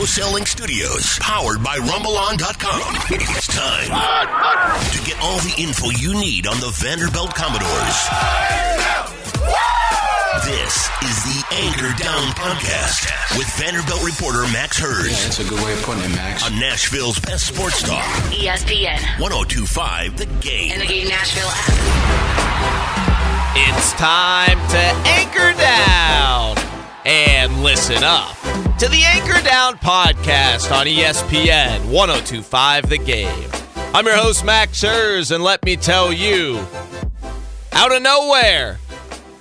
Wholesaling Studios, powered by RumbleOn.com. It's time to get all the info you need on the Vanderbilt Commodores. This is the Anchor Down Podcast with Vanderbilt reporter Max Hers Yeah, that's a good way of putting it, Max. on Nashville's best sports talk, ESPN 1025 The Game. and the Game Nashville app. It's time to anchor down and listen up to the Anchor Down podcast on ESPN 1025 The Game. I'm your host, Max Hers, and let me tell you, out of nowhere,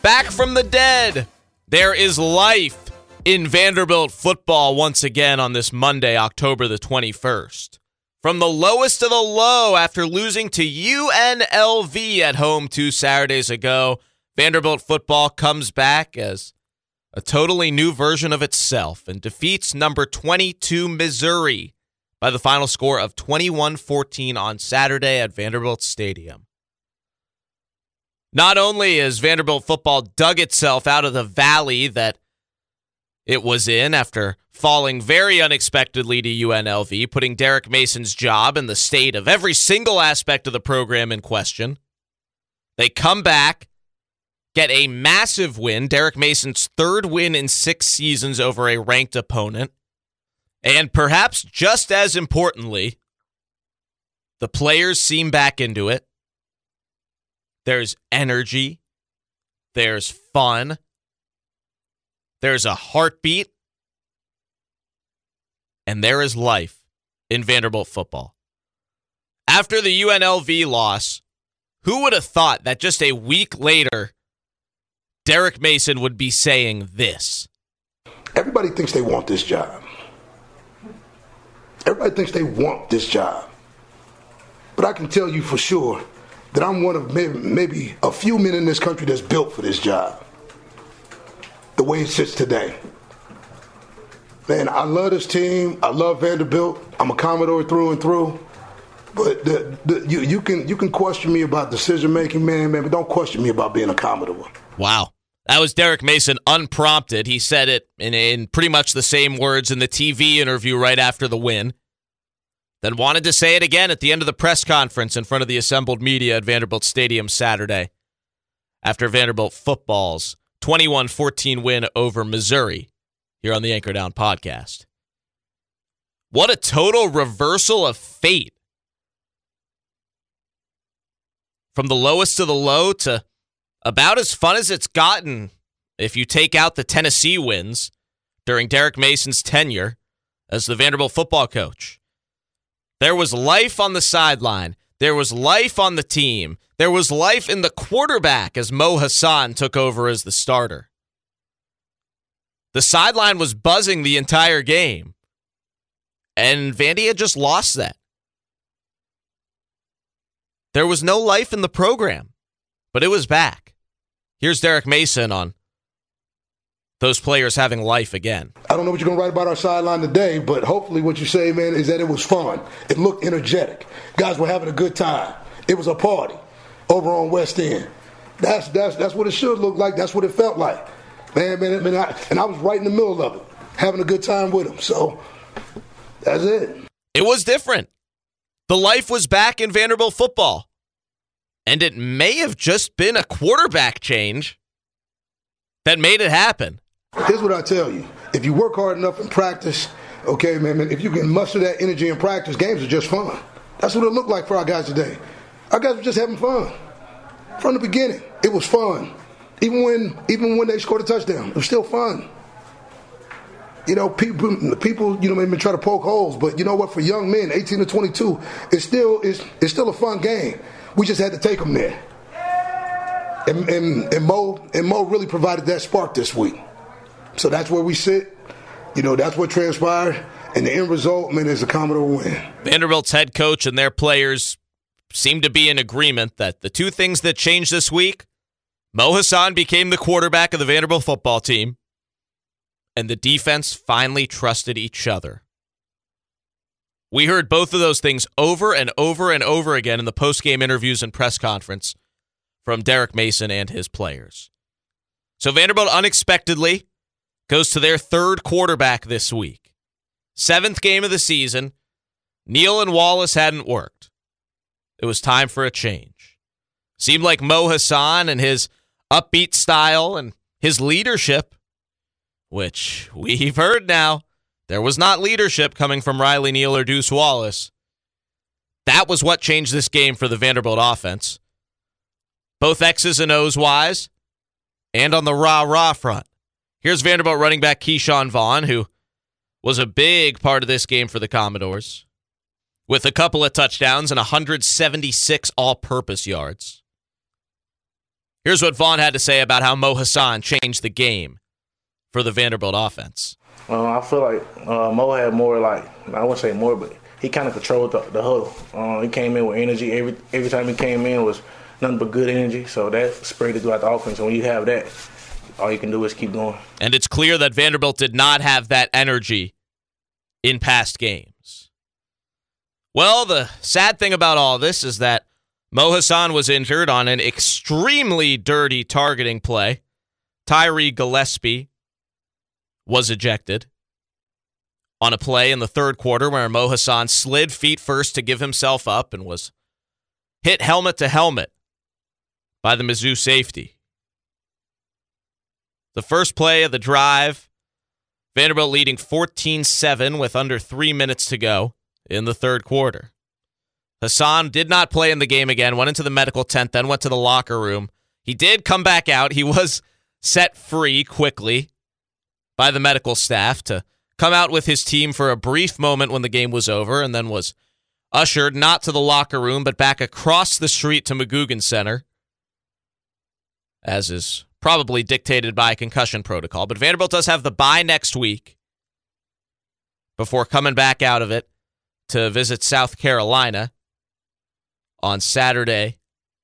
back from the dead, there is life in Vanderbilt football once again on this Monday, October the 21st. From the lowest of the low after losing to UNLV at home two Saturdays ago, Vanderbilt football comes back as a totally new version of itself and defeats number 22 Missouri by the final score of 21 14 on Saturday at Vanderbilt Stadium. Not only has Vanderbilt football dug itself out of the valley that it was in after falling very unexpectedly to UNLV, putting Derek Mason's job and the state of every single aspect of the program in question. They come back, get a massive win, Derek Mason's third win in six seasons over a ranked opponent. And perhaps just as importantly, the players seem back into it. There's energy, there's fun, there's a heartbeat, and there is life in Vanderbilt football. After the UNLV loss, who would have thought that just a week later, Derek Mason would be saying this? Everybody thinks they want this job. Everybody thinks they want this job. But I can tell you for sure that I'm one of maybe, maybe a few men in this country that's built for this job. The way it sits today. Man, I love this team. I love Vanderbilt. I'm a Commodore through and through. But the, the, you, you can you can question me about decision making, man, man, but don't question me about being a Commodore. Wow. That was Derek Mason unprompted. He said it in, in pretty much the same words in the TV interview right after the win. Then wanted to say it again at the end of the press conference in front of the assembled media at Vanderbilt Stadium Saturday after Vanderbilt football's 21 14 win over Missouri here on the Anchor Down podcast. What a total reversal of fate. From the lowest to the low to about as fun as it's gotten if you take out the Tennessee wins during Derek Mason's tenure as the Vanderbilt football coach. There was life on the sideline. There was life on the team. There was life in the quarterback as Mo Hasan took over as the starter. The sideline was buzzing the entire game. And Vandy had just lost that. There was no life in the program, but it was back. Here's Derek Mason on those players having life again. I don't know what you're gonna write about our sideline today, but hopefully what you say, man, is that it was fun. It looked energetic. Guys were having a good time. It was a party over on West End. That's that's that's what it should look like. That's what it felt like. Man, man, man I, and I was right in the middle of it, having a good time with them. So that's it. It was different. The life was back in Vanderbilt football. And it may have just been a quarterback change that made it happen. Here's what I tell you: if you work hard enough in practice, okay, man, if you can muster that energy in practice, games are just fun. That's what it looked like for our guys today. Our guys were just having fun from the beginning. It was fun, even when even when they scored a touchdown, it was still fun. You know, people, people, you know, maybe try to poke holes, but you know what? For young men, 18 to 22, it's still it's, it's still a fun game. We just had to take them there. And, and, and Mo and Mo really provided that spark this week. So that's where we sit. You know, that's what transpired. And the end result, man, is a Commodore win. Vanderbilt's head coach and their players seem to be in agreement that the two things that changed this week Mo Hassan became the quarterback of the Vanderbilt football team, and the defense finally trusted each other. We heard both of those things over and over and over again in the post-game interviews and press conference from Derek Mason and his players. So Vanderbilt unexpectedly goes to their third quarterback this week. seventh game of the season, Neal and Wallace hadn't worked. It was time for a change. Seemed like Mo Hasan and his upbeat style and his leadership, which we've heard now, there was not leadership coming from Riley Neal or Deuce Wallace. That was what changed this game for the Vanderbilt offense. Both X's and O's wise, and on the rah rah front. Here's Vanderbilt running back Ke'Shawn Vaughn, who was a big part of this game for the Commodores, with a couple of touchdowns and 176 all purpose yards. Here's what Vaughn had to say about how Mo Hasan changed the game for the Vanderbilt offense. Uh, I feel like uh, Mo had more like I wouldn't say more, but he kind of controlled the, the huddle. Uh, he came in with energy every every time he came in was nothing but good energy. So that spread it throughout the offense. And when you have that, all you can do is keep going. And it's clear that Vanderbilt did not have that energy in past games. Well, the sad thing about all this is that Mo Hasan was injured on an extremely dirty targeting play. Tyree Gillespie was ejected on a play in the third quarter where Mo Hasan slid feet first to give himself up and was hit helmet to helmet by the Mizzou safety. The first play of the drive, Vanderbilt leading 14 7 with under three minutes to go in the third quarter. Hasan did not play in the game again, went into the medical tent, then went to the locker room. He did come back out. He was set free quickly by the medical staff to come out with his team for a brief moment when the game was over and then was ushered not to the locker room but back across the street to McGugin Center, as is probably dictated by concussion protocol. But Vanderbilt does have the bye next week before coming back out of it to visit South Carolina on Saturday,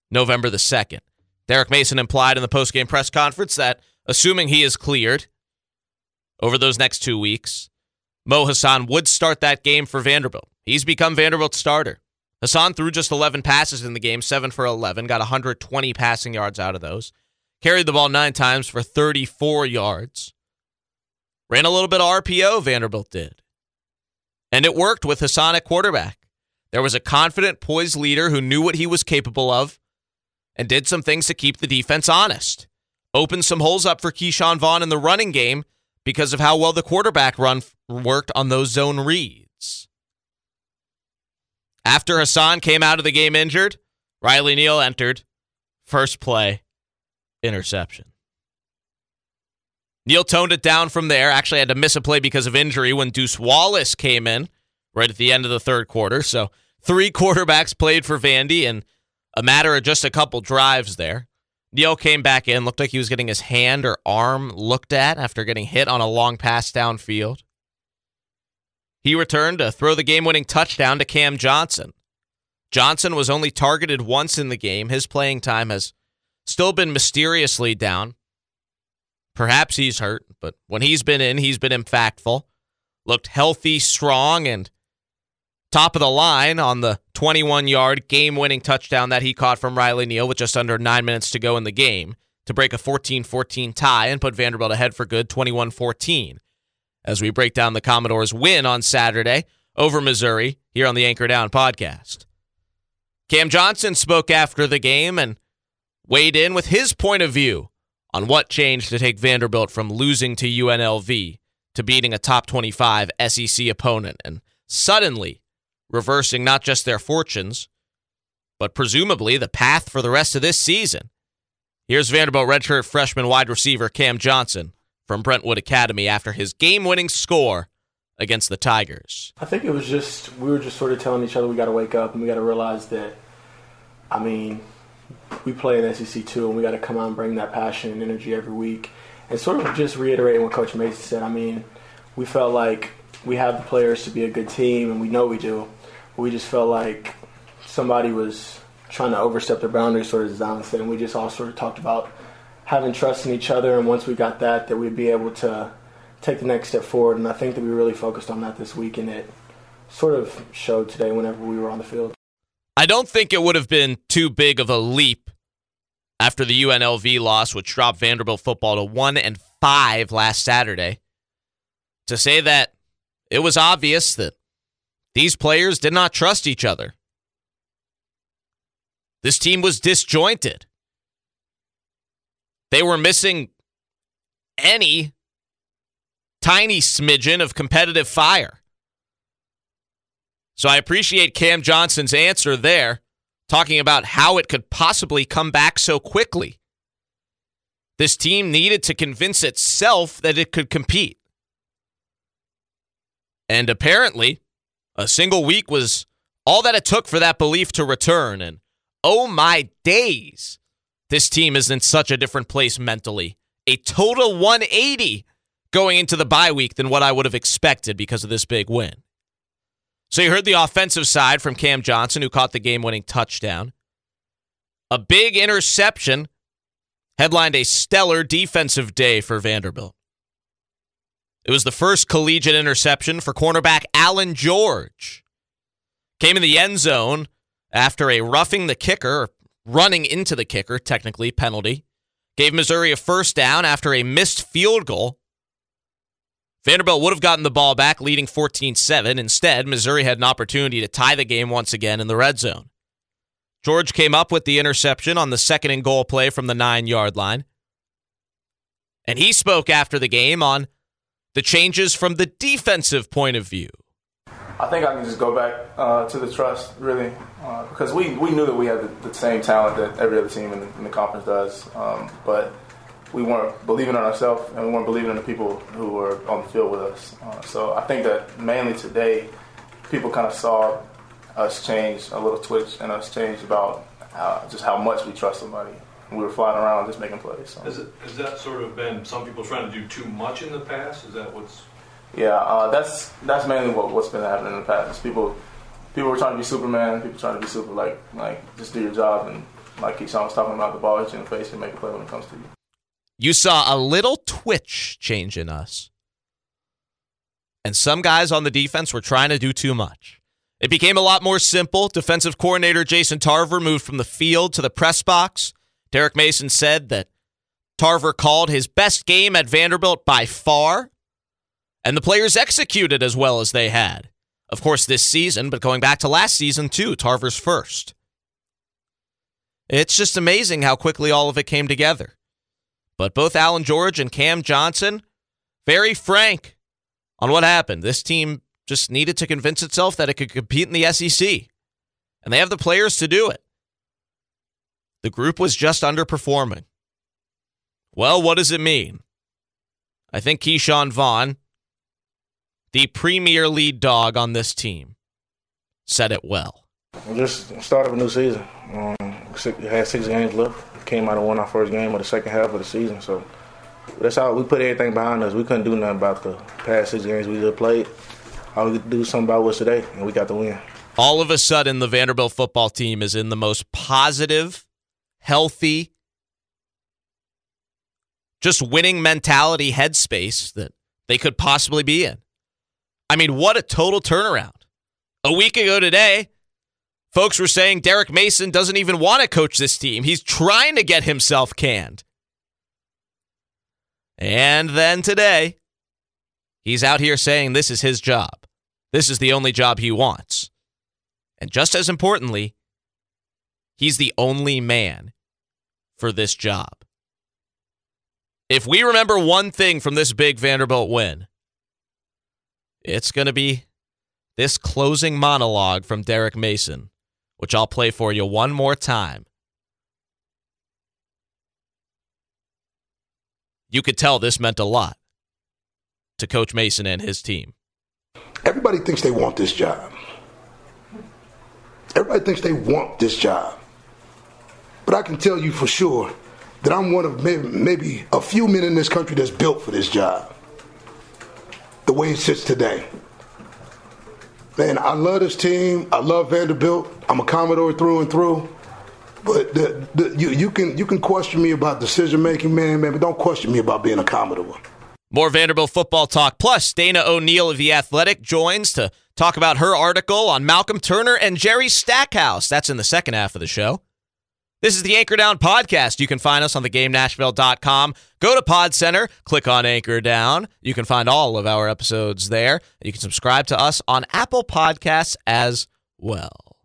November the 2nd. Derek Mason implied in the postgame press conference that, assuming he is cleared over those next two weeks, Mo Hasan would start that game for Vanderbilt. He's become Vanderbilt's starter. Hasan threw just 11 passes in the game, 7 for 11, got 120 passing yards out of those. Carried the ball nine times for 34 yards. Ran a little bit of RPO, Vanderbilt did. And it worked with Hasan at quarterback. There was a confident, poised leader who knew what he was capable of and did some things to keep the defense honest. Opened some holes up for Ke'Shawn Vaughn in the running game because of how well the quarterback run worked on those zone reads. After Hasan came out of the game injured, Riley Neal entered. First play, interception. Neal toned it down from there. Actually, had to miss a play because of injury when Deuce Wallace came in right at the end of the third quarter. So three quarterbacks played for Vandy in a matter of just a couple drives there. Neal came back in, looked like he was getting his hand or arm looked at after getting hit on a long pass downfield. He returned to throw the game winning touchdown to Cam Johnson. Johnson was only targeted once in the game. His playing time has still been mysteriously down. Perhaps he's hurt, but when he's been in, he's been impactful. Looked healthy, strong, and top of the line on the 21 yard game winning touchdown that he caught from Riley Neal with just under nine minutes to go in the game to break a 14 14 tie and put Vanderbilt ahead for good 21 14 as we break down the Commodores' win on Saturday over Missouri here on the Anchor Down podcast. Cam Johnson spoke after the game and weighed in with his point of view on what changed to take Vanderbilt from losing to UNLV to beating a top 25 SEC opponent and suddenly reversing not just their fortunes, but presumably the path for the rest of this season. Here's Vanderbilt redshirt freshman wide receiver Cam Johnson from Brentwood Academy after his game winning score against the Tigers? I think it was just, we were just sort of telling each other we got to wake up and we got to realize that, I mean, we play in SEC too, and we got to come out and bring that passion and energy every week. And sort of just reiterating what Coach Mason said, I mean, we felt like we have the players to be a good team, and we know we do. We just felt like somebody was trying to overstep their boundaries, sort of as Allen said, and we just all sort of talked about having trust in each other, and once we got that, that we'd be able to take the next step forward. And I think that we really focused on that this week, and it sort of showed today whenever we were on the field. I don't think it would have been too big of a leap after the UNLV loss, which dropped Vanderbilt football to one and five last Saturday, to say that it was obvious that these players did not trust each other. This team was disjointed. They were missing any tiny smidgen of competitive fire. So I appreciate Cam Johnson's answer there, talking about how it could possibly come back so quickly. This team needed to convince itself that it could compete. And apparently, a single week was all that it took for that belief to return. And oh my days, this team is in such a different place mentally. A total 180 going into the bye week than what I would have expected because of this big win. So you heard the offensive side from Cam Johnson, who caught the game winning touchdown. A big interception headlined a stellar defensive day for Vanderbilt. It was the first collegiate interception for cornerback Allen George. Came in the end zone after a roughing the kicker, running into the kicker, technically penalty. Gave Missouri a first down after a missed field goal. Vanderbilt would have gotten the ball back, leading 14 7. Instead, Missouri had an opportunity to tie the game once again in the red zone. George came up with the interception on the second and goal play from the nine yard line. And he spoke after the game on the changes from the defensive point of view. I think I can just go back uh, to the trust, really, uh, because we, we knew that we had the, the, same talent that every other team in the, in the conference does, um, but we weren't believing in ourselves and we weren't believing in the people who were on the field with us. Uh, so I think that mainly today, people kind of saw us change a little twitch and us change about just how much we trust somebody we were flying around just making plays. So. Has, it, has that sort of been some people trying to do too much in the past? Is that what's? Yeah, uh, that's that's mainly what, what's been happening in the past. People people were trying to be Superman. People trying to be super like like just do your job and like Ke'Shawn was talking about the ball hit you in the face and make a play when it comes to you. You saw a little twitch change in us. And some guys on the defense were trying to do too much. It became a lot more simple. Defensive coordinator Jason Tarver moved from the field to the press box. Derek Mason said that Tarver called his best game at Vanderbilt by far, and the players executed as well as they had. Of course, this season, but going back to last season too, Tarver's first. It's just amazing how quickly all of it came together. But both Allen George and Cam Johnson, very frank on what happened. This team just needed to convince itself that it could compete in the SEC, and they have the players to do it. The group was just underperforming. Well, what does it mean? I think Ke'Shawn Vaughn, the premier lead dog on this team, said it well. Just start of a new season. Um, had six games left. Came out and won our first game of the second half of the season. So that's how we put everything behind us. We couldn't do nothing about the past six games we just played. All we could do something about was today, and we got the win. All of a sudden, the Vanderbilt football team is in the most positive healthy, just winning mentality headspace that they could possibly be in. I mean, what a total turnaround. A week ago today, folks were saying Derek Mason doesn't even want to coach this team. He's trying to get himself canned. And then today, he's out here saying this is his job. This is the only job he wants. And just as importantly, he's the only man for this job. If we remember one thing from this big Vanderbilt win, it's going to be this closing monologue from Derek Mason, which I'll play for you one more time. You could tell this meant a lot to Coach Mason and his team. Everybody thinks they want this job. Everybody thinks they want this job. But I can tell you for sure that I'm one of maybe, maybe a few men in this country that's built for this job. The way it sits today. Man, I love this team. I love Vanderbilt. I'm a Commodore through and through. But the, the, you, you can you can question me about decision making, man, man, but don't question me about being a Commodore. More Vanderbilt football talk. Plus, Dana O'Neill of The Athletic joins to talk about her article on Malcolm Turner and Jerry Stackhouse. That's in the second half of the show. This is the Anchor Down podcast. You can find us on thegamenashville.com. Go to Pod Center, click on Anchor Down. You can find all of our episodes there. You can subscribe to us on Apple Podcasts as well.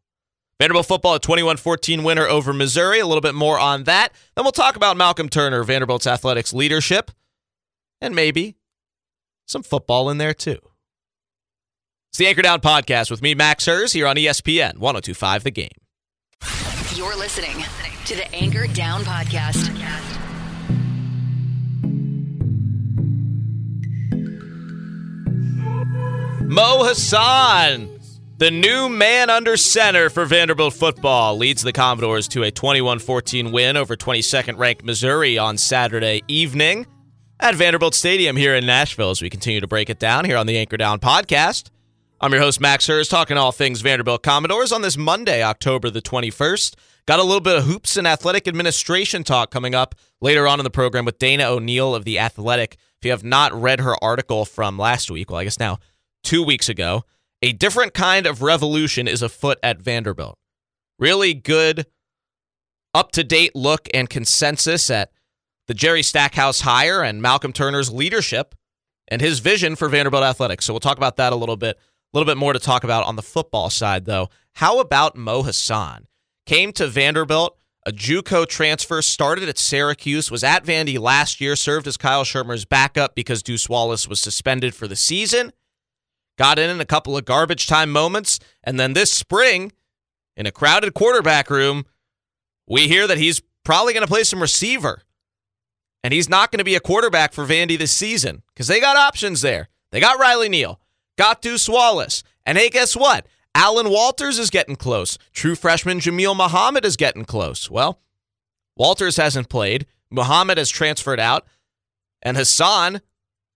Vanderbilt football, a 21 14 winner over Missouri. A little bit more on that. Then we'll talk about Malcolm Turner, Vanderbilt's athletics leadership, and maybe some football in there too. It's the Anchor Down podcast with me, Max Hers, here on ESPN 1025 The Game. You're listening to the Anchor Down Podcast. Mo Hasan, the new man under center for Vanderbilt football, leads the Commodores to a 21 14 win over 22nd ranked Missouri on Saturday evening at Vanderbilt Stadium here in Nashville as we continue to break it down here on the Anchor Down podcast. I'm your host, Max Hers, talking all things Vanderbilt Commodores on this Monday, October the 21st. Got a little bit of hoops and athletic administration talk coming up later on in the program with Dana O'Neill of The Athletic. If you have not read her article from last week, well, I guess now two weeks ago, a different kind of revolution is afoot at Vanderbilt. Really good, up to date look and consensus at the Jerry Stackhouse hire and Malcolm Turner's leadership and his vision for Vanderbilt athletics. So we'll talk about that a little bit. A little bit more to talk about on the football side, though. How about Mo Hasan? Came to Vanderbilt, a JUCO transfer, started at Syracuse, was at Vandy last year, served as Kyle Shurmur's backup because Deuce Wallace was suspended for the season. Got in in a couple of garbage time moments, and then this spring, in a crowded quarterback room, we hear that he's probably going to play some receiver. And he's not going to be a quarterback for Vandy this season because they got options there. They got Riley Neal, Deuce Wallace. And hey, guess what? Alan Walters is getting close. True freshman Jameel Muhammad is getting close. Well, Walters hasn't played. Muhammad has transferred out. And Hasan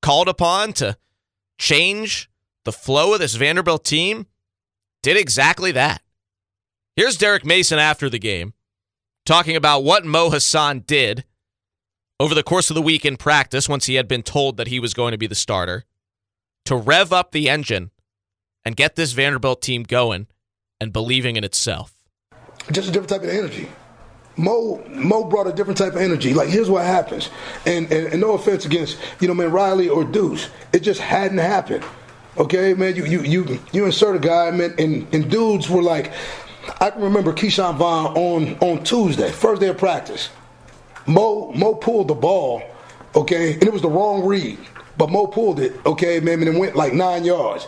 called upon to change the flow of this Vanderbilt team, did exactly that. Here's Derek Mason after the game talking about what Mo Hasan did over the course of the week in practice once he had been told that he was going to be the starter to rev up the engine and get this Vanderbilt team going and believing in itself. Just a different type of energy. Mo Mo brought a different type of energy. Like here's what happens, and, and, and no offense against you know man Riley or Deuce, it just hadn't happened. Okay, man, you you you you insert a guy, man, and and dudes were like, I can remember Ke'Shawn Vaughn on on Tuesday, first day of practice. Mo Mo pulled the ball, okay, and it was the wrong read, but Mo pulled it, okay, man, and it went like nine yards.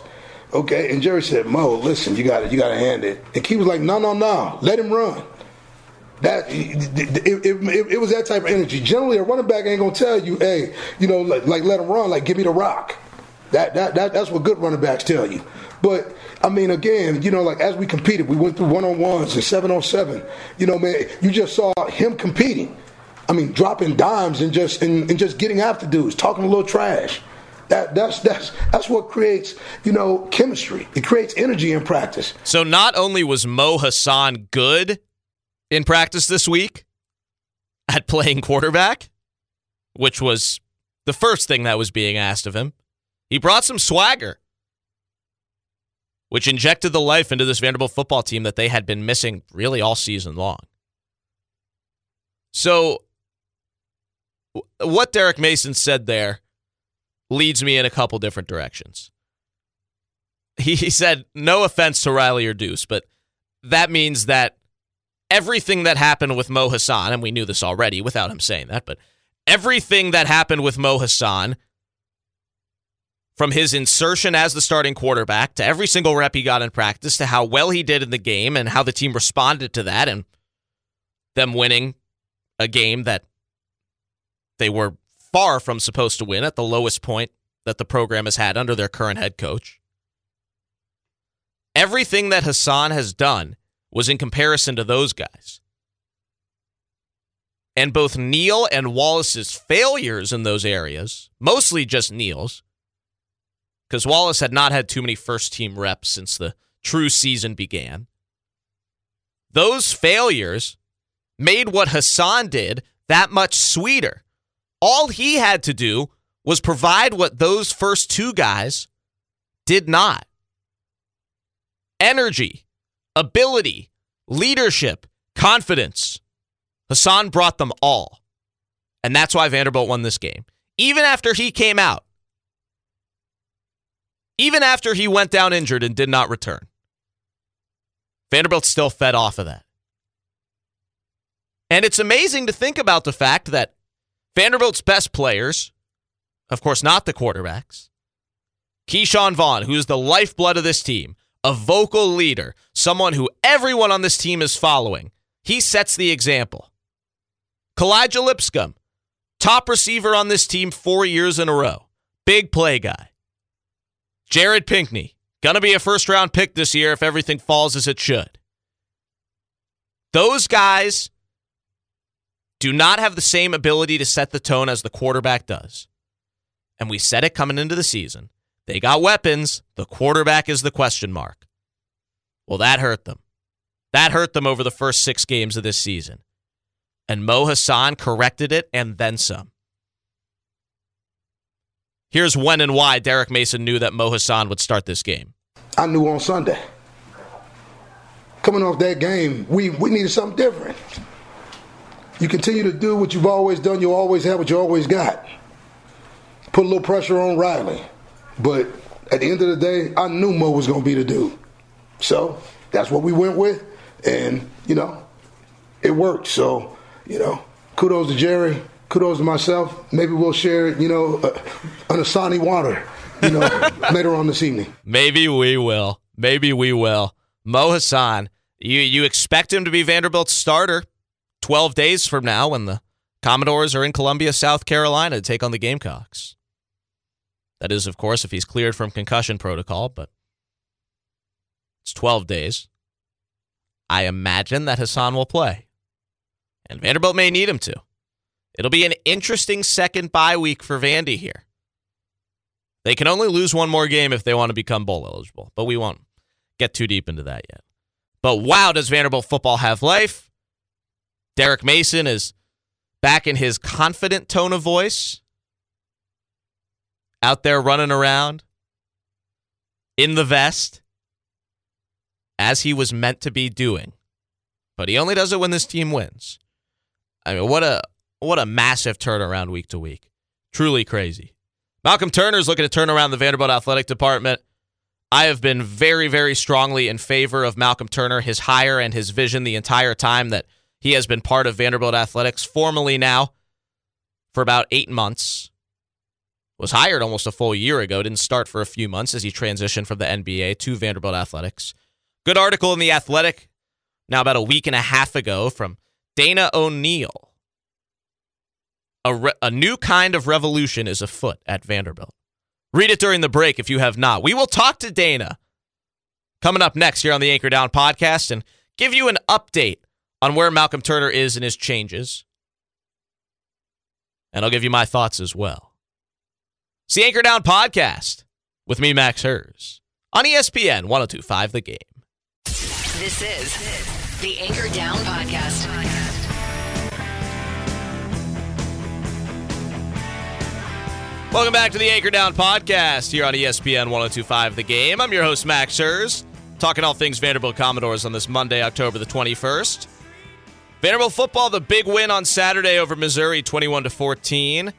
Okay, and Jerry said, Mo, listen, you got it, you got to hand it. And Key was like, no, no, no, let him run. That it, it, it, it, was that type of energy. Generally, a running back ain't gonna tell you, hey, you know, like, like let him run, like give me the rock. That, that that that's what good running backs tell you. But I mean, again, you know, like as we competed, we went through one on ones and seven on seven. You know, man, you just saw him competing. I mean, dropping dimes and just and, and just getting after dudes, talking a little trash. That that's that's that's what creates you know chemistry. It creates energy in practice. So not only was Mo Hasan good in practice this week at playing quarterback, which was the first thing that was being asked of him, he brought some swagger, which injected the life into this Vanderbilt football team that they had been missing really all season long. So, what Derek Mason said there leads me in a couple different directions. He, he said, no offense to Riley or Deuce, but that means that everything that happened with Mo Hasan, and we knew this already without him saying that, but everything that happened with Mo Hasan, from his insertion as the starting quarterback to every single rep he got in practice to how well he did in the game and how the team responded to that and them winning a game that they were far from supposed to win at the lowest point that the program has had under their current head coach. Everything that Hasan has done was in comparison to those guys. And both Neal and Wallace's failures in those areas, mostly just Neal's, because Wallace had not had too many first team reps since the true season began. Those failures made what Hasan did that much sweeter. All he had to do was provide what those first two guys did not energy, ability, leadership, confidence. Hasan brought them all. And that's why Vanderbilt won this game. Even after he came out, even after he went down injured and did not return, Vanderbilt still fed off of that. And it's amazing to think about the fact that Vanderbilt's best players, of course, not the quarterbacks, Ke'Shawn Vaughn, who is the lifeblood of this team, a vocal leader, someone who everyone on this team is following, he sets the example. Kalija Lipscomb, top receiver on this team four years in a row, big play guy. Jared Pinkney, gonna be a first round pick this year if everything falls as it should. Those guys do not have the same ability to set the tone as the quarterback does. And we said it coming into the season. They got weapons. The quarterback is the question mark. Well, that hurt them. That hurt them over the first six games of this season. And Mo Hasan corrected it and then some. Here's when and why Derek Mason knew that Mo Hasan would start this game. I knew on Sunday. Coming off that game, we, we needed something different. You continue to do what you've always done, you'll always have what you always got. Put a little pressure on Riley. But at the end of the day, I knew Mo was going to be the dude. So that's what we went with. And, you know, it worked. So, you know, kudos to Jerry. Kudos to myself. Maybe we'll share, you know, uh, an Asani water, you know, later on this evening. Maybe we will. Maybe we will. Mo Hasan, you, you expect him to be Vanderbilt's starter 12 days from now when the Commodores are in Columbia, South Carolina to take on the Gamecocks. That is, of course, if he's cleared from concussion protocol, but it's 12 days. I imagine that Hasan will play. And Vanderbilt may need him to. It'll be an interesting second bye week for Vandy here. They can only lose one more game if they want to become bowl eligible, but we won't get too deep into that yet. But wow, does Vanderbilt football have life? Derek Mason is back in his confident tone of voice out there running around in the vest as he was meant to be doing. But he only does it when this team wins. I mean, what a what a massive turnaround week to week. Truly crazy. Malcolm Turner is looking to turn around the Vanderbilt athletic department. I have been very, very strongly in favor of Malcolm Turner, his hire and his vision the entire time that he has been part of Vanderbilt athletics, formally now for about eight months was hired almost a full year ago, didn't start for a few months as he transitioned from the NBA to Vanderbilt Athletics. Good article in The Athletic now about a week and a half ago from Dana O'Neill. A, re- a new kind of revolution is afoot at Vanderbilt. Read it during the break if you have not. We will talk to Dana coming up next here on the Anchor Down podcast and give you an update on where Malcolm Turner is in his changes. And I'll give you my thoughts as well. It's the Anchor Down podcast with me, Max Hers, on ESPN 1025 The Game. This is the Anchor Down podcast. Welcome back to the Anchor Down podcast here on ESPN 1025 The Game. I'm your host, Max Hers, talking all things Vanderbilt Commodores on this Monday, October the 21st. Vanderbilt football, the big win on Saturday over Missouri, 21 to 14.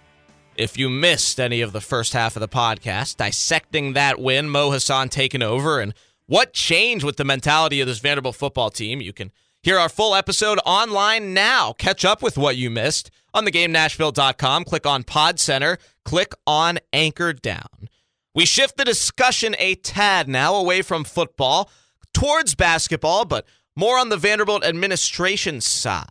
If you missed any of the first half of the podcast, dissecting that win, Mo Hasan taking over, and what changed with the mentality of this Vanderbilt football team, you can hear our full episode online now. Catch up with what you missed on thegamenashville.com. Click on Pod Center, click on Anchor Down. We shift the discussion a tad now away from football towards basketball, but more on the Vanderbilt administration side.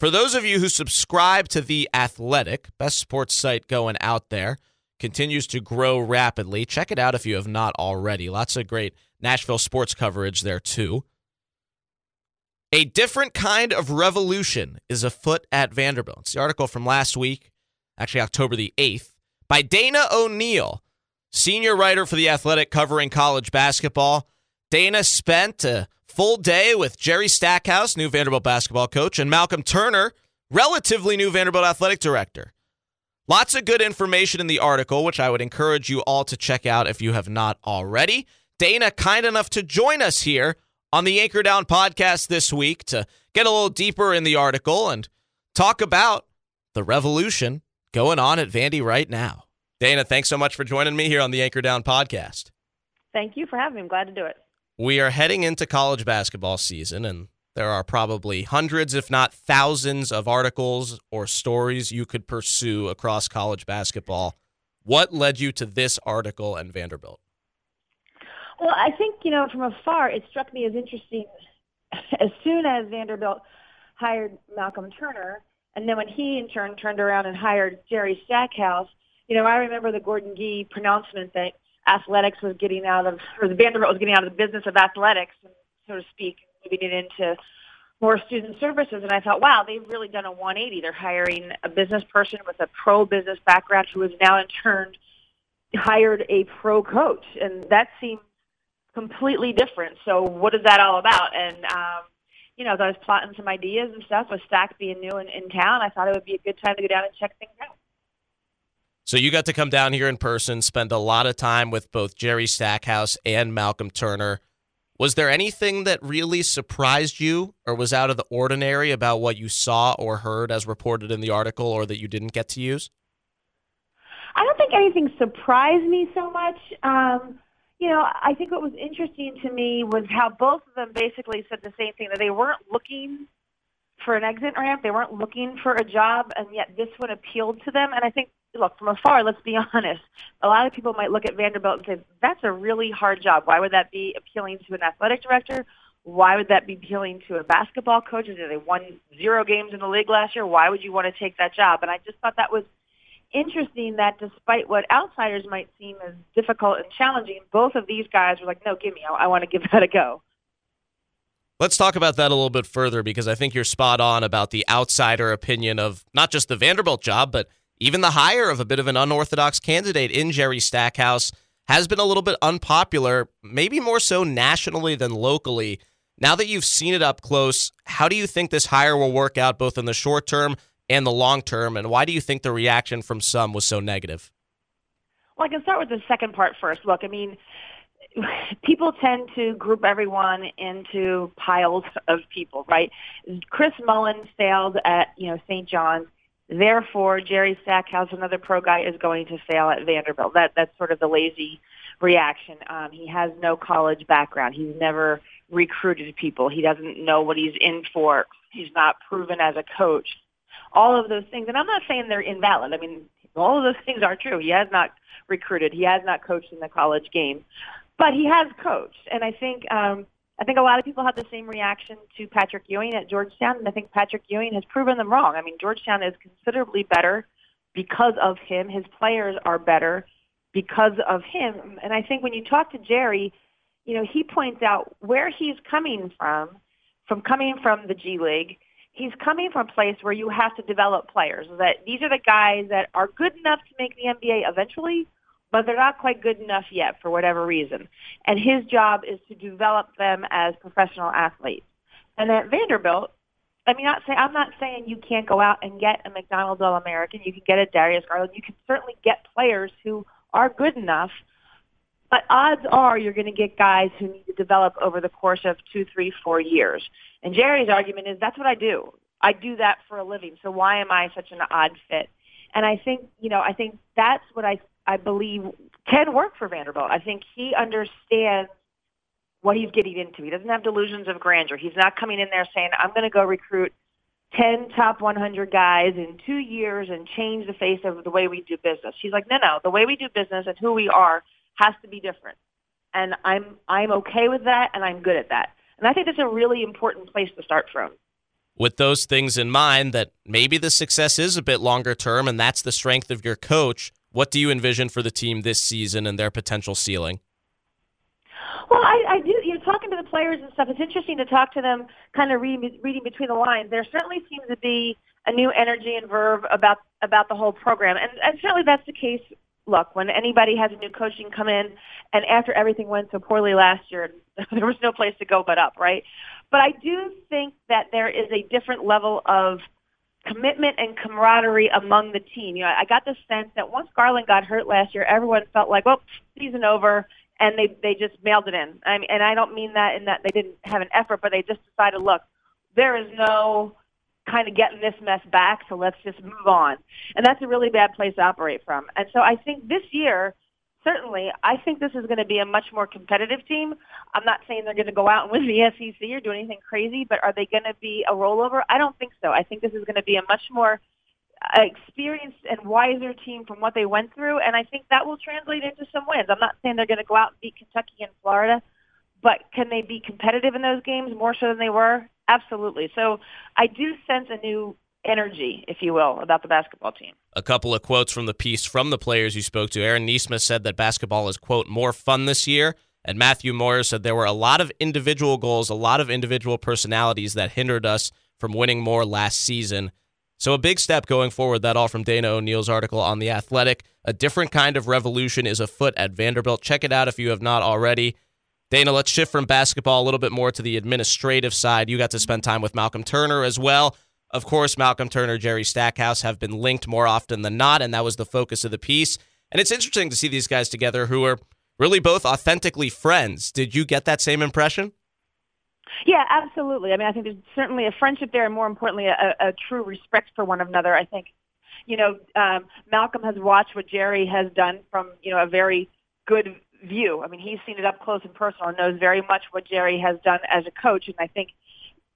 For those of you who subscribe to The Athletic, best sports site going out there, continues to grow rapidly. Check it out if you have not already. Lots of great Nashville sports coverage there, too. A different kind of revolution is afoot at Vanderbilt. It's the article from last week, actually October the 8th, by Dana O'Neill, senior writer for The Athletic covering college basketball. Dana spent a full day with Jerry Stackhouse, new Vanderbilt basketball coach, and Malcolm Turner, relatively new Vanderbilt athletic director. Lots of good information in the article, which I would encourage you all to check out if you have not already. Dana, kind enough to join us here on the Anchor Down podcast this week to get a little deeper in the article and talk about the revolution going on at Vandy right now. Dana, thanks so much for joining me here on the Anchor Down podcast. Thank you for having me. I'm glad to do it. We are heading into college basketball season, and there are probably hundreds, if not thousands, of articles or stories you could pursue across college basketball. What led you to this article and Vanderbilt? Well, I think, you know, from afar, it struck me as interesting as soon as Vanderbilt hired Malcolm Turner, and then when he in turn turned around and hired Jerry Stackhouse, you know, I remember the Gordon Gee pronouncement that athletics was getting out of, or the Vanderbilt was getting out of the business of athletics, so to speak, moving it into more student services. And I thought, wow, they've really done a 180. They're hiring a business person with a pro business background who has now in turn hired a pro coach. And that seems completely different. So what is that all about? And, um, you know, as I was plotting some ideas and stuff with Stack being new in, in town, I thought it would be a good time to go down and check things out. So you got to come down here in person, spend a lot of time with both Jerry Stackhouse and Malcolm Turner. Was there anything that really surprised you or was out of the ordinary about what you saw or heard as reported in the article or that you didn't get to use? I don't think anything surprised me so much. Um, you know, I think what was interesting to me was how both of them basically said the same thing that they weren't looking for an exit ramp, they weren't looking for a job, and yet this one appealed to them. And I think, look, from afar, let's be honest, a lot of people might look at Vanderbilt and say, that's a really hard job. Why would that be appealing to an athletic director? Why would that be appealing to a basketball coach? They won zero games in the league last year. Why would you want to take that job? And I just thought that was interesting that despite what outsiders might seem as difficult and challenging, both of these guys were like, no, give me, I, I want to give that a go. Let's talk about that a little bit further because I think you're spot on about the outsider opinion of not just the Vanderbilt job, but even the hire of a bit of an unorthodox candidate in Jerry Stackhouse has been a little bit unpopular, maybe more so nationally than locally. Now that you've seen it up close, how do you think this hire will work out both in the short term and the long term? And why do you think the reaction from some was so negative? Well, I can start with the second part first. Look, I mean, people tend to group everyone into piles of people, right? Chris Mullin failed at, you know, St. John's. Therefore, Jerry Stackhouse, another pro guy, is going to fail at Vanderbilt. That that's sort of the lazy reaction. Um, he has no college background. He's never recruited people. He doesn't know what he's in for. He's not proven as a coach all of those things. And I'm not saying they're invalid. I mean, all of those things are true. He has not recruited. He has not coached in the college game, but he has coached. And I think um, I think a lot of people have the same reaction to Patrick Ewing at Georgetown, and I think Patrick Ewing has proven them wrong. I mean, Georgetown is considerably better because of him. His players are better because of him. And I think when you talk to Jerry, you know, he points out where he's coming from, from coming from the G League he's coming from a place where you have to develop players. That these are the guys that are good enough to make the NBA eventually, but they're not quite good enough yet for whatever reason. And his job is to develop them as professional athletes. And at Vanderbilt, I mean, not say I'm not saying you can't go out and get a McDonald All American. You can get a Darius Garland. You can certainly get players who are good enough. But odds are you're going to get guys who need to develop over the course of two, three, four years. And Jerry's argument is that's what I do. I do that for a living. So why am I such an odd fit? And I think, you know, I think that's what I I believe can work for Vanderbilt. I think he understands what he's getting into. He doesn't have delusions of grandeur. He's not coming in there saying, I'm going to go recruit 10 top 100 guys in two years and change the face of the way we do business. He's like, no, no, the way we do business and who we are has to be different. And I'm, I'm okay with that and I'm good at that. And I think that's a really important place to start from. With those things in mind, that maybe the success is a bit longer term, and that's the strength of your coach. What do you envision for the team this season and their potential ceiling? Well, I, I do. You're talking to the players and stuff. It's interesting to talk to them, kind of reading, reading between the lines. There certainly seems to be a new energy and verve about about the whole program, and, and certainly that's the case look, when anybody has a new coaching come in, and after everything went so poorly last year, there was no place to go but up, right? But I do think that there is a different level of commitment and camaraderie among the team. You know, I got the sense that once Garland got hurt last year, everyone felt like, well, season over, and they they just mailed it in. I mean, and I don't mean that in that they didn't have an effort, but they just decided, look, there is no kind of getting this mess back, so let's just move on. And that's a really bad place to operate from. And so I think this year, certainly, I think this is going to be a much more competitive team. I'm not saying they're going to go out and win the SEC or do anything crazy, but are they going to be a rollover? I don't think so. I think this is going to be a much more uh, experienced and wiser team from what they went through, and I think that will translate into some wins. I'm not saying they're going to go out and beat Kentucky and Florida, but can they be competitive in those games more so than they were? Absolutely. So I do sense a new energy, if you will, about the basketball team. A couple of quotes from the piece from the players you spoke to. Aaron Nesmith said that basketball is, quote, more fun this year. And Matthew Moore said there were a lot of individual goals, a lot of individual personalities that hindered us from winning more last season. So a big step going forward. That all from Dana O'Neill's article on The Athletic. A different kind of revolution is afoot at Vanderbilt. Check it out if you have not already. Dana, let's shift from basketball a little bit more to the administrative side. You got to spend time with Malcolm Turner as well. Of course, Malcolm Turner, Jerry Stackhouse have been linked more often than not, and that was the focus of the piece. And it's interesting to see these guys together who are really both authentically friends. Did you get that same impression? Yeah, absolutely. I mean, I think there's certainly a friendship there, and more importantly, a, a true respect for one another. I think, you know, um, Malcolm has watched what Jerry has done from, you know, a very good view. I mean, he's seen it up close and personal and knows very much what Jerry has done as a coach. And I think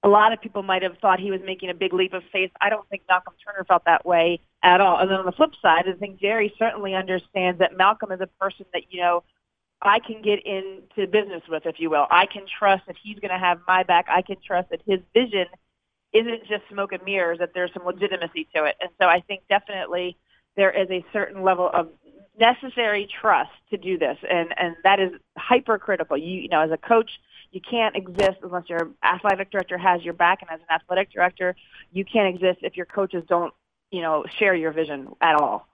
a lot of people might have thought he was making a big leap of faith. I don't think Malcolm Turner felt that way at all. And then on the flip side, I think Jerry certainly understands that Malcolm is a person that, you know, I can get into business with, if you will. I can trust that he's going to have my back. I can trust that his vision isn't just smoke and mirrors, that there's some legitimacy to it. And so I think definitely there is a certain level of necessary trust to do this, and and that is hypercritical. You you know, as a coach, you can't exist unless your athletic director has your back, and as an athletic director, you can't exist if your coaches don't you know share your vision at all.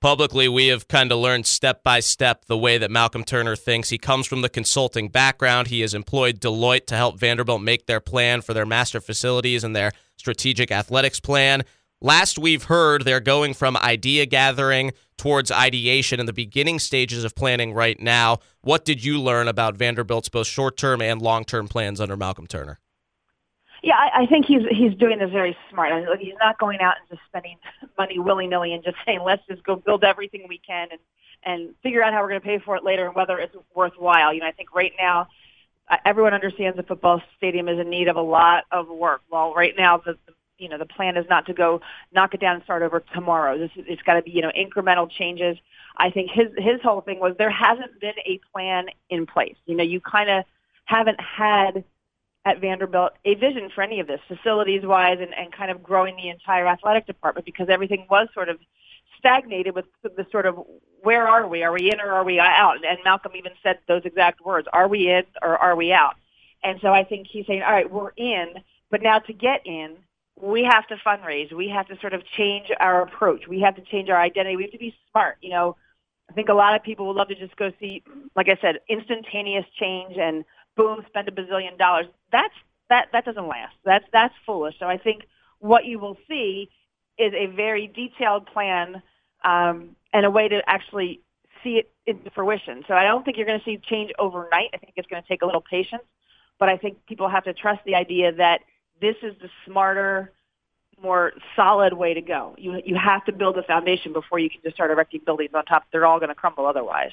Publicly, we have kind of learned step by step the way that Malcolm Turner thinks. He comes from the consulting background. He has employed Deloitte to help Vanderbilt make their plan for their master facilities and their strategic athletics plan. Last we've heard, they're going from idea gathering towards ideation in the beginning stages of planning right now. What did you learn about Vanderbilt's both short term and long term plans under Malcolm Turner? Yeah, I, I think he's he's doing this very smart. He's not going out and just spending money willy nilly and just saying let's just go build everything we can and and figure out how we're going to pay for it later and whether it's worthwhile. You know, I think right now everyone understands the football stadium is in need of a lot of work. Well, right now the, the you know the plan is not to go knock it down and start over tomorrow. This is, it's got to be you know incremental changes. I think his his whole thing was there hasn't been a plan in place. You know, you kind of haven't had at Vanderbilt a vision for any of this, facilities wise, and, and kind of growing the entire athletic department because everything was sort of stagnated with the sort of where are we? Are we in or are we out? And Malcolm even said those exact words: Are we in or are we out? And so I think he's saying, all right, we're in, but now to get in, we have to fundraise. We have to sort of change our approach. We have to change our identity. We have to be smart. You know, I think a lot of people would love to just go see, like I said, instantaneous change and boom, spend a bazillion dollars. That's that that doesn't last. That's that's foolish. So I think what you will see is a very detailed plan um, and a way to actually see it into fruition. So I don't think you're going to see change overnight. I think it's going to take a little patience, but I think people have to trust the idea that this is the smarter, more solid way to go. You you have to build a foundation before you can just start erecting buildings on top. They're all going to crumble otherwise.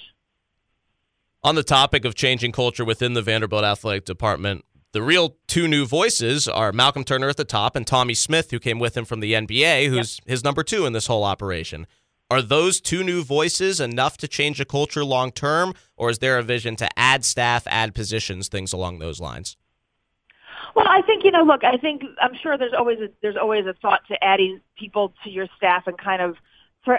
On the topic of changing culture within the Vanderbilt athletic department, the real two new voices are Malcolm Turner at the top and Tommy Smith, who came with him from the NBA, who's yep. his number two in this whole operation. Are those two new voices enough to change the culture long term, or is there a vision to add staff, add positions, things along those lines? Well, I think you know. Look, I think I'm sure there's always a, there's always a thought to adding people to your staff and kind of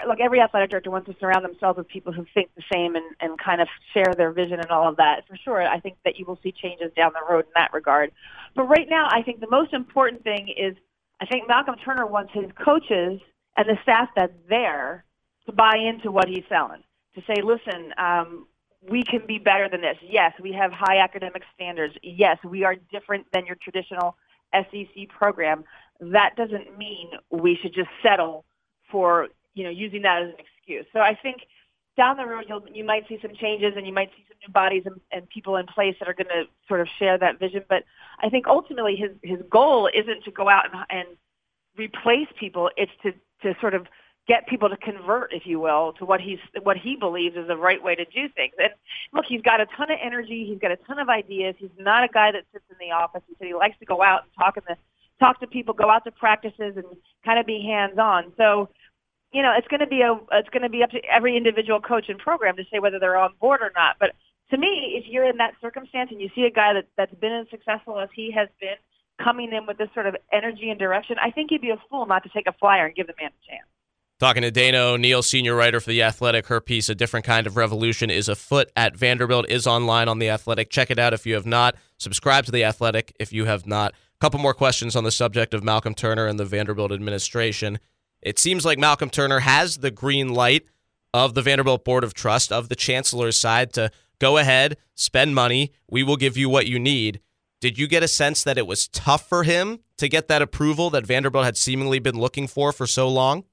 like every athletic director wants to surround themselves with people who think the same and and kind of share their vision and all of that. For sure, I think that you will see changes down the road in that regard. But right now, I think the most important thing is I think Malcolm Turner wants his coaches and the staff that's there to buy into what he's selling. To say, listen, um, we can be better than this. Yes, we have high academic standards. Yes, we are different than your traditional SEC program. That doesn't mean we should just settle for, you know, using that as an excuse. So I think down the road, you'll, you might see some changes and you might see some new bodies and, and people in place that are going to sort of share that vision. But I think ultimately his, his goal isn't to go out and, and replace people. It's to, to sort of get people to convert, if you will, to what he's what he believes is the right way to do things. And look, he's got a ton of energy. He's got a ton of ideas. He's not a guy that sits in the office. He said he likes to go out and talk in the talk to people, go out to practices, and kind of be hands on. So, you know, it's going to be a it's going to be up to every individual coach and program to say whether they're on board or not. But to me, if you're in that circumstance and you see a guy that that's been as successful as he has been, coming in with this sort of energy and direction, I think you'd be a fool not to take a flyer and give the man a chance. Talking to Dana O'Neill, senior writer for The Athletic. Her piece, A Different Kind of Revolution, is afoot at Vanderbilt, is online on The Athletic. Check it out if you have not. Subscribe to The Athletic if you have not. A couple more questions on the subject of Malcolm Turner and the Vanderbilt administration. It seems like Malcolm Turner has the green light of the Vanderbilt Board of Trust, of the chancellor's side, to go ahead, spend money. We will give you what you need. Did you get a sense that it was tough for him to get that approval that Vanderbilt had seemingly been looking for for so long?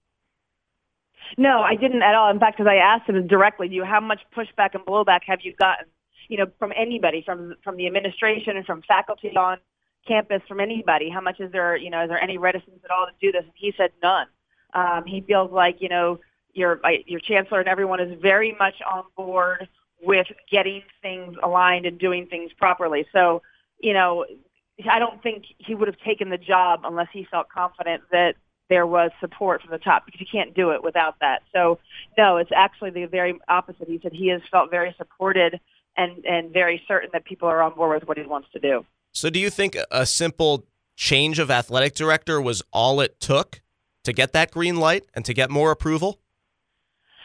No, I didn't at all. In fact, because I asked him directly, you how much pushback and blowback have you gotten, you know, from anybody, from from the administration and from faculty on campus, from anybody? How much is there, you know, is there any reticence at all to do this? And he said none. Um, he feels like, you know, your your chancellor and everyone is very much on board with getting things aligned and doing things properly. So, you know, I don't think he would have taken the job unless he felt confident that there was support from the top because you can't do it without that. So no, it's actually the very opposite. He said he has felt very supported and and very certain that people are on board with what he wants to do. So do you think a simple change of athletic director was all it took to get that green light and to get more approval?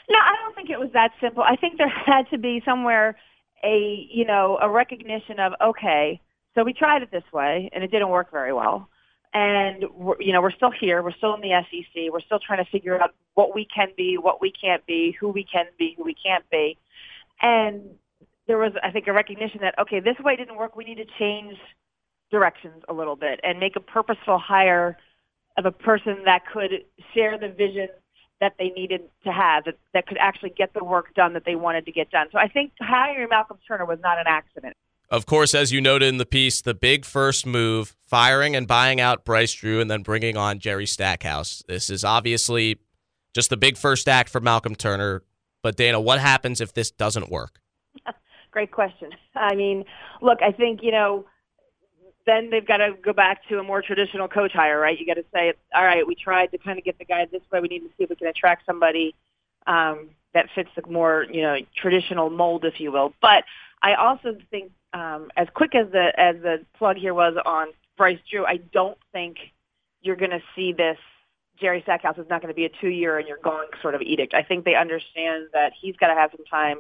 No, I don't think it was that simple. I think there had to be somewhere a, you know, a recognition of okay, so we tried it this way and it didn't work very well and we're, you know we're still here. We're still in the SEC. We're still trying to figure out what we can be, what we can't be, who we can be, who we can't be. And there was, I think, a recognition that okay, this way didn't work. We need to change directions a little bit and make a purposeful hire of a person that could share the vision that they needed to have that, that could actually get the work done that they wanted to get done. So I think hiring Malcolm Turner was not an accident. Of course, as you noted in the piece, the big first move, firing and buying out Bryce Drew and then bringing on Jerry Stackhouse. This is obviously just the big first act for Malcolm Turner. But Dana, what happens if this doesn't work? Great question. I mean, look, I think, you know, then they've got to go back to a more traditional coach hire, right? You got to say, all right, we tried to kind of get the guy this way. We need to see if we can attract somebody um, that fits the more, you know, traditional mold, if you will. But I also think um, as quick as the as the plug here was on Bryce Drew, I don't think you're going to see this. Jerry Stackhouse is not going to be a two-year and you're gone sort of edict. I think they understand that he's got to have some time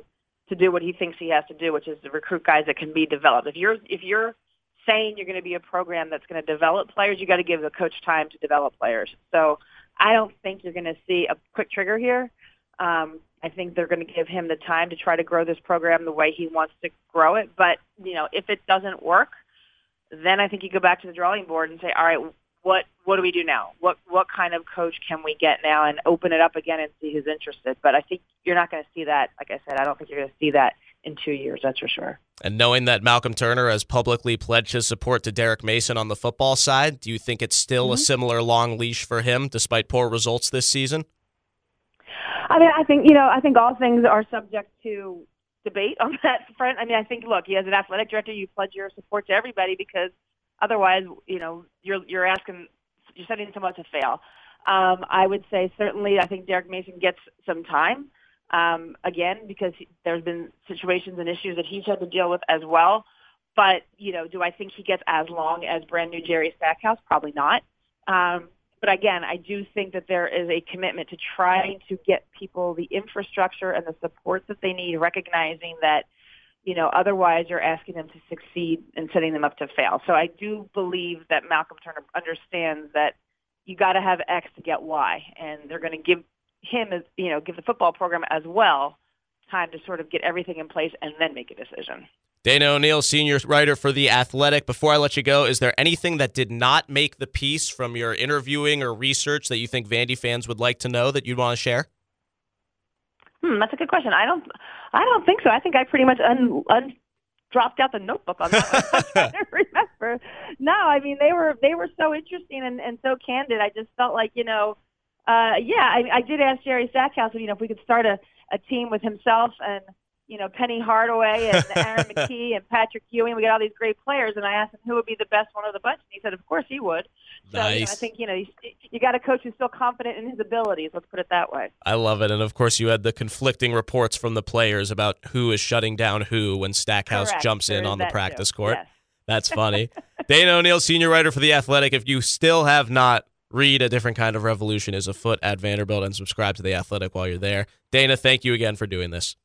to do what he thinks he has to do, which is to recruit guys that can be developed. If you're if you're saying you're going to be a program that's going to develop players, you got to give the coach time to develop players. So I don't think you're going to see a quick trigger here. Um, I think they're going to give him the time to try to grow this program the way he wants to grow it. But you know, if it doesn't work, then I think you go back to the drawing board and say, all right, what what do we do now? What what kind of coach can we get now, and open it up again and see who's interested. But I think you're not going to see that. Like I said, I don't think you're going to see that in two years. That's for sure. And knowing that Malcolm Turner has publicly pledged his support to Derek Mason on the football side, do you think it's still mm-hmm. a similar long leash for him, despite poor results this season? I mean, I think you know, I think all things are subject to debate on that front. I mean, I think look, as an athletic director, you pledge your support to everybody because otherwise, you know, you're you're asking, you're setting someone to fail. Um, I would say certainly, I think Derek Mason gets some time. Um, again, because he, there's been situations and issues that he's had to deal with as well. But you know, do I think he gets as long as brand new Jerry Stackhouse? Probably not. Um, but again, I do think that there is a commitment to trying to get people the infrastructure and the support that they need, recognizing that, you know, otherwise you're asking them to succeed and setting them up to fail. So I do believe that Malcolm Turner understands that you got to have X to get Y, and they're going to give him, you know, give the football program as well time to sort of get everything in place and then make a decision. Dana O'Neill, senior writer for The Athletic. Before I let you go, is there anything that did not make the piece from your interviewing or research that you think Vandy fans would like to know that you'd want to share? Hmm, that's a good question. I don't, I don't think so. I think I pretty much un, un dropped out the notebook on that. I don't remember. No, I mean they were they were so interesting and, and so candid. I just felt like you know, uh, yeah. I, I did ask Jerry Stackhouse, you know, if we could start a, a team with himself and you know Penny Hardaway and Aaron McKie and Patrick Ewing. We got all these great players, and I asked him who would be the best one of the bunch, and he said, of course he would. So Nice. you know, I think you know you, you got a coach who's still confident in his abilities. Let's put it that way. I love it. And of course, you had the conflicting reports from the players about who is shutting down who when Stackhouse Correct. jumps in on the practice too. court. Yes. That's funny. Dana O'Neill, senior writer for The Athletic. If you still have not read A Different Kind of Revolution is afoot at Vanderbilt and subscribe to The Athletic while you're there. Dana, thank you again for doing this.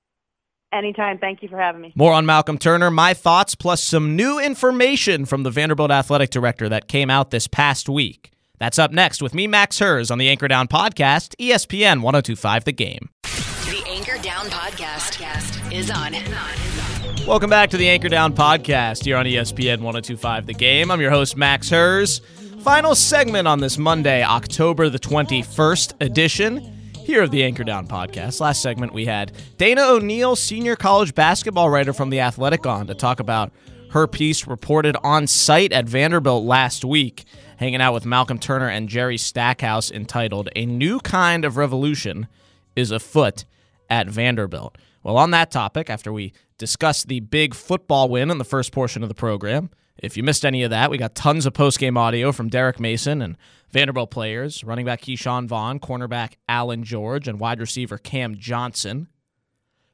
Anytime. Thank you for having me. More on Malcolm Turner, my thoughts, plus some new information from the Vanderbilt athletic director that came out this past week. That's up next with me, Max Hers, on the Anchor Down podcast, ESPN 1025 The Game. The Anchor Down Podcast is on. Welcome back to the Anchor Down podcast here on ESPN 1025 The Game. I'm your host, Max Hers. Final segment on this Monday, October the 21st edition here of the Anchor Down podcast. Last segment, we had Dana O'Neill, senior college basketball writer from The Athletic, on to talk about her piece reported on site at Vanderbilt last week, hanging out with Malcolm Turner and Jerry Stackhouse, entitled A New Kind of Revolution is Afoot at Vanderbilt. Well, on that topic, after we discussed the big football win in the first portion of the program, if you missed any of that, we got tons of post-game audio from Derek Mason and Vanderbilt players, running back Ke'Shawn Vaughn, cornerback Allen George, and wide receiver Cam Johnson.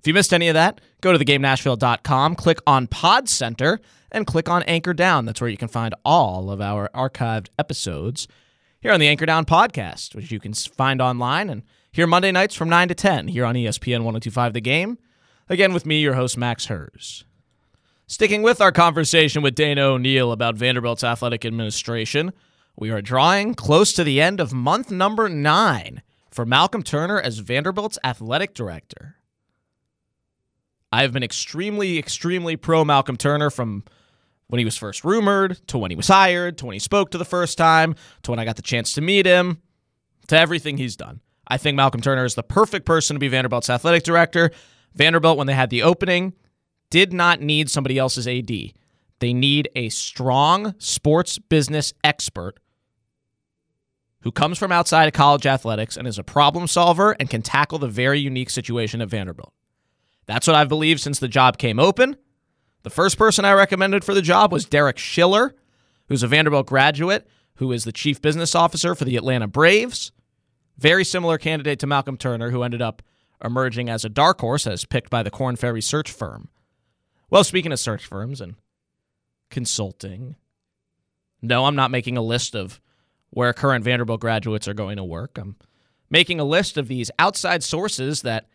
If you missed any of that, go to thegamenashville.com, click on Pod Center, and click on Anchor Down. That's where you can find all of our archived episodes here on the Anchor Down podcast, which you can find online and hear Monday nights from 9 to 10 here on ESPN 1025 The Game. Again, with me, your host, Max Hers. Sticking with our conversation with Dana O'Neill about Vanderbilt's athletic administration, we are drawing close to the end of month number nine for Malcolm Turner as Vanderbilt's athletic director. I have been extremely, extremely pro Malcolm Turner from when he was first rumored to when he was hired to when he spoke to the first time to when I got the chance to meet him to everything he's done. I think Malcolm Turner is the perfect person to be Vanderbilt's athletic director. Vanderbilt, when they had the opening, did not need somebody else's AD. They need a strong sports business expert who comes from outside of college athletics and is a problem solver and can tackle the very unique situation at Vanderbilt. That's what I've believed since the job came open. The first person I recommended for the job was Derek Schiller, who's a Vanderbilt graduate, who is the chief business officer for the Atlanta Braves. Very similar candidate to Malcolm Turner, who ended up emerging as a dark horse as picked by the Korn Ferry search firm. Well, speaking of search firms and consulting, no, I'm not making a list of where current Vanderbilt graduates are going to work. I'm making a list of these outside sources that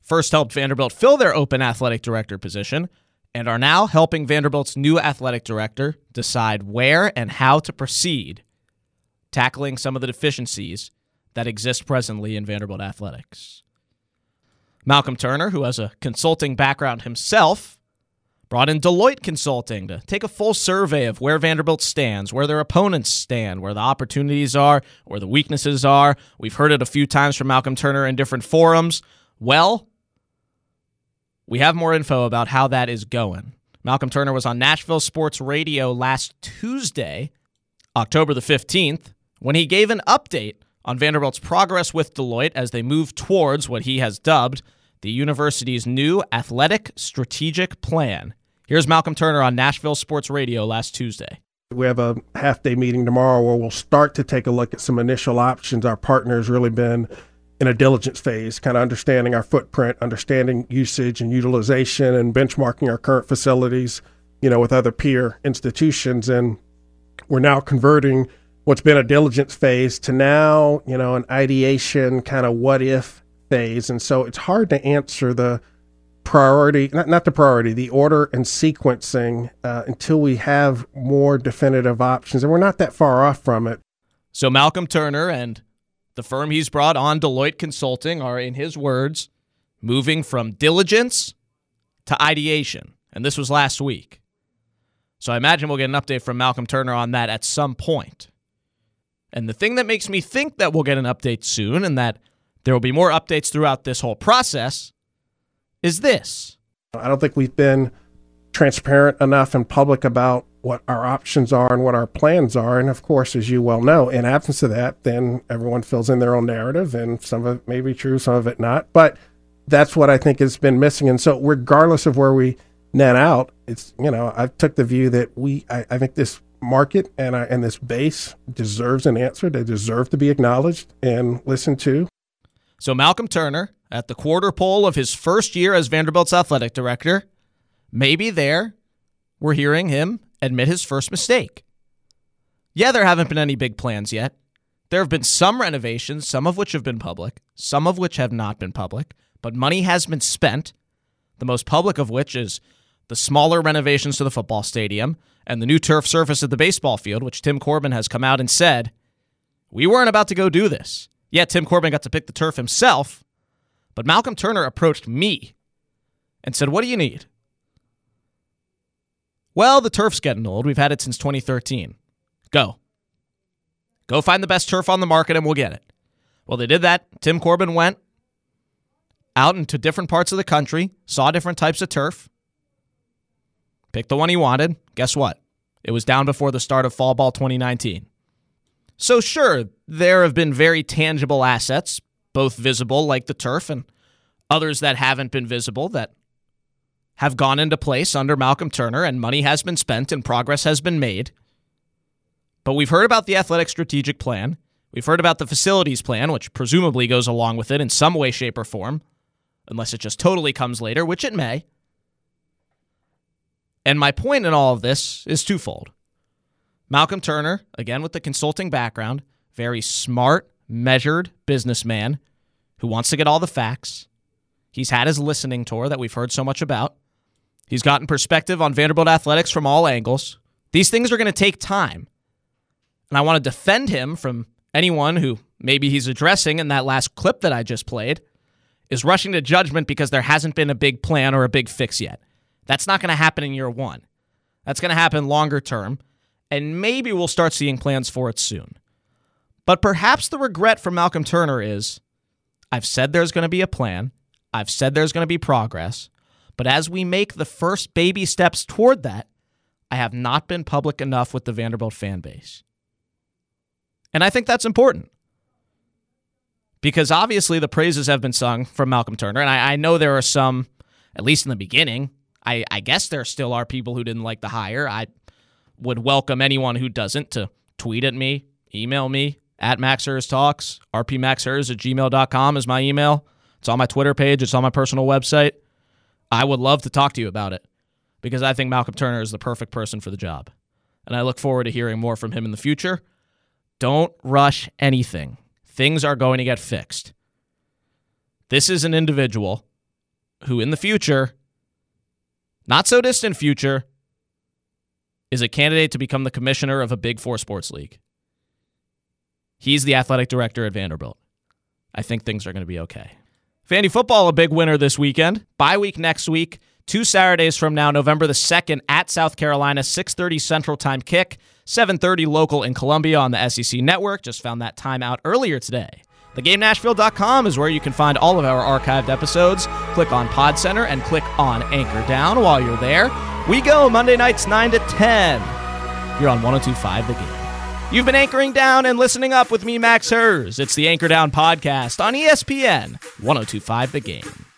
first helped Vanderbilt fill their open athletic director position and are now helping Vanderbilt's new athletic director decide where and how to proceed, tackling some of the deficiencies that exist presently in Vanderbilt athletics. Malcolm Turner, who has a consulting background himself, brought in Deloitte Consulting to take a full survey of where Vanderbilt stands, where their opponents stand, where the opportunities are, where the weaknesses are. We've heard it a few times from Malcolm Turner in different forums. Well, we have more info about how that is going. Malcolm Turner was on Nashville Sports Radio last Tuesday, October the 15th, when he gave an update on Vanderbilt's progress with Deloitte as they move towards what he has dubbed the university's new athletic strategic plan. Here's Malcolm Turner on Nashville Sports Radio last Tuesday. We have a half day meeting tomorrow where we'll start to take a look at some initial options. Our partner's really been in a diligence phase, kind of understanding our footprint, understanding usage and utilization, and benchmarking our current facilities, you know, with other peer institutions. And we're now converting what's been a diligence phase to now, you know, an ideation kind of what if phase. And so it's hard to answer the priority, not, not the priority, the order and sequencing uh, until we have more definitive options. And we're not that far off from it. So Malcolm Turner and the firm he's brought on, Deloitte Consulting, are, in his words, moving from diligence to ideation. And this was last week. So I imagine we'll get an update from Malcolm Turner on that at some point. And the thing that makes me think that we'll get an update soon and that there will be more updates throughout this whole process, is this. I don't think we've been transparent enough and public about what our options are and what our plans are. And of course, as you well know, in absence of that, then everyone fills in their own narrative, and some of it may be true, some of it not. But that's what I think has been missing. And so, regardless of where we net out, it's you know I took the view that we I, I think this market and I, and this base deserves an answer. They deserve to be acknowledged and listened to. So Malcolm Turner at the quarter pole of his first year as Vanderbilt's athletic director, maybe there we're hearing him admit his first mistake. Yeah, there haven't been any big plans yet. There have been some renovations, some of which have been public, some of which have not been public, but money has been spent, the most public of which is the smaller renovations to the football stadium and the new turf surface at the baseball field, which Tim Corbin has come out and said, we weren't about to go do this. Yeah, Tim Corbin got to pick the turf himself, but Malcolm Turner approached me and said, What do you need? Well, the turf's getting old. We've had it since 2013. Go. Go find the best turf on the market and we'll get it. Well, they did that. Tim Corbin went out into different parts of the country, saw different types of turf, picked the one he wanted. Guess what? It was down before the start of fall ball 2019. So, sure, there have been very tangible assets, both visible like the turf and others that haven't been visible that have gone into place under Malcolm Turner, and money has been spent and progress has been made. But we've heard about the athletic strategic plan. We've heard about the facilities plan, which presumably goes along with it in some way, shape, or form, unless it just totally comes later, which it may. And my point in all of this is twofold. Malcolm Turner, again with the consulting background, very smart, measured businessman who wants to get all the facts. He's had his listening tour that we've heard so much about. He's gotten perspective on Vanderbilt athletics from all angles. These things are going to take time. And I want to defend him from anyone who maybe he's addressing in that last clip that I just played is rushing to judgment because there hasn't been a big plan or a big fix yet. That's not going to happen in year one. That's going to happen longer term. And maybe we'll start seeing plans for it soon. But perhaps the regret for Malcolm Turner is I've said there's going to be a plan. I've said there's going to be progress. But as we make the first baby steps toward that, I have not been public enough with the Vanderbilt fan base. And I think that's important because obviously the praises have been sung from Malcolm Turner. And I, I know there are some, at least in the beginning, I, I, guess there still are people who didn't like the hire. I would welcome anyone who doesn't to tweet at me, email me at Max Maxers Talks. rpmaxers at gmail.com is my email. It's on my Twitter page, it's on my personal website. I would love to talk to you about it because I think Malcolm Turner is the perfect person for the job. And I look forward to hearing more from him in the future. Don't rush anything, things are going to get fixed. This is an individual who, in the future, not so distant future, is a candidate to become the commissioner of a Big Four sports league. He's the athletic director at Vanderbilt. I think things are going to be okay. Vandy football, a big winner this weekend. Bye week next week. Two Saturdays from now, November the 2nd at South Carolina, 6.30 Central Time kick, 7.30 local in Columbia on the SEC Network. Just found that time out earlier today. TheGameNashville.com is where you can find all of our archived episodes. Click on Pod Center and click on Anchor Down while you're there. We go Monday nights 9 to 10. You're on 1025 The Game. You've been anchoring down and listening up with me, Max Hers. It's the Anchor Down podcast on ESPN 1025 The Game.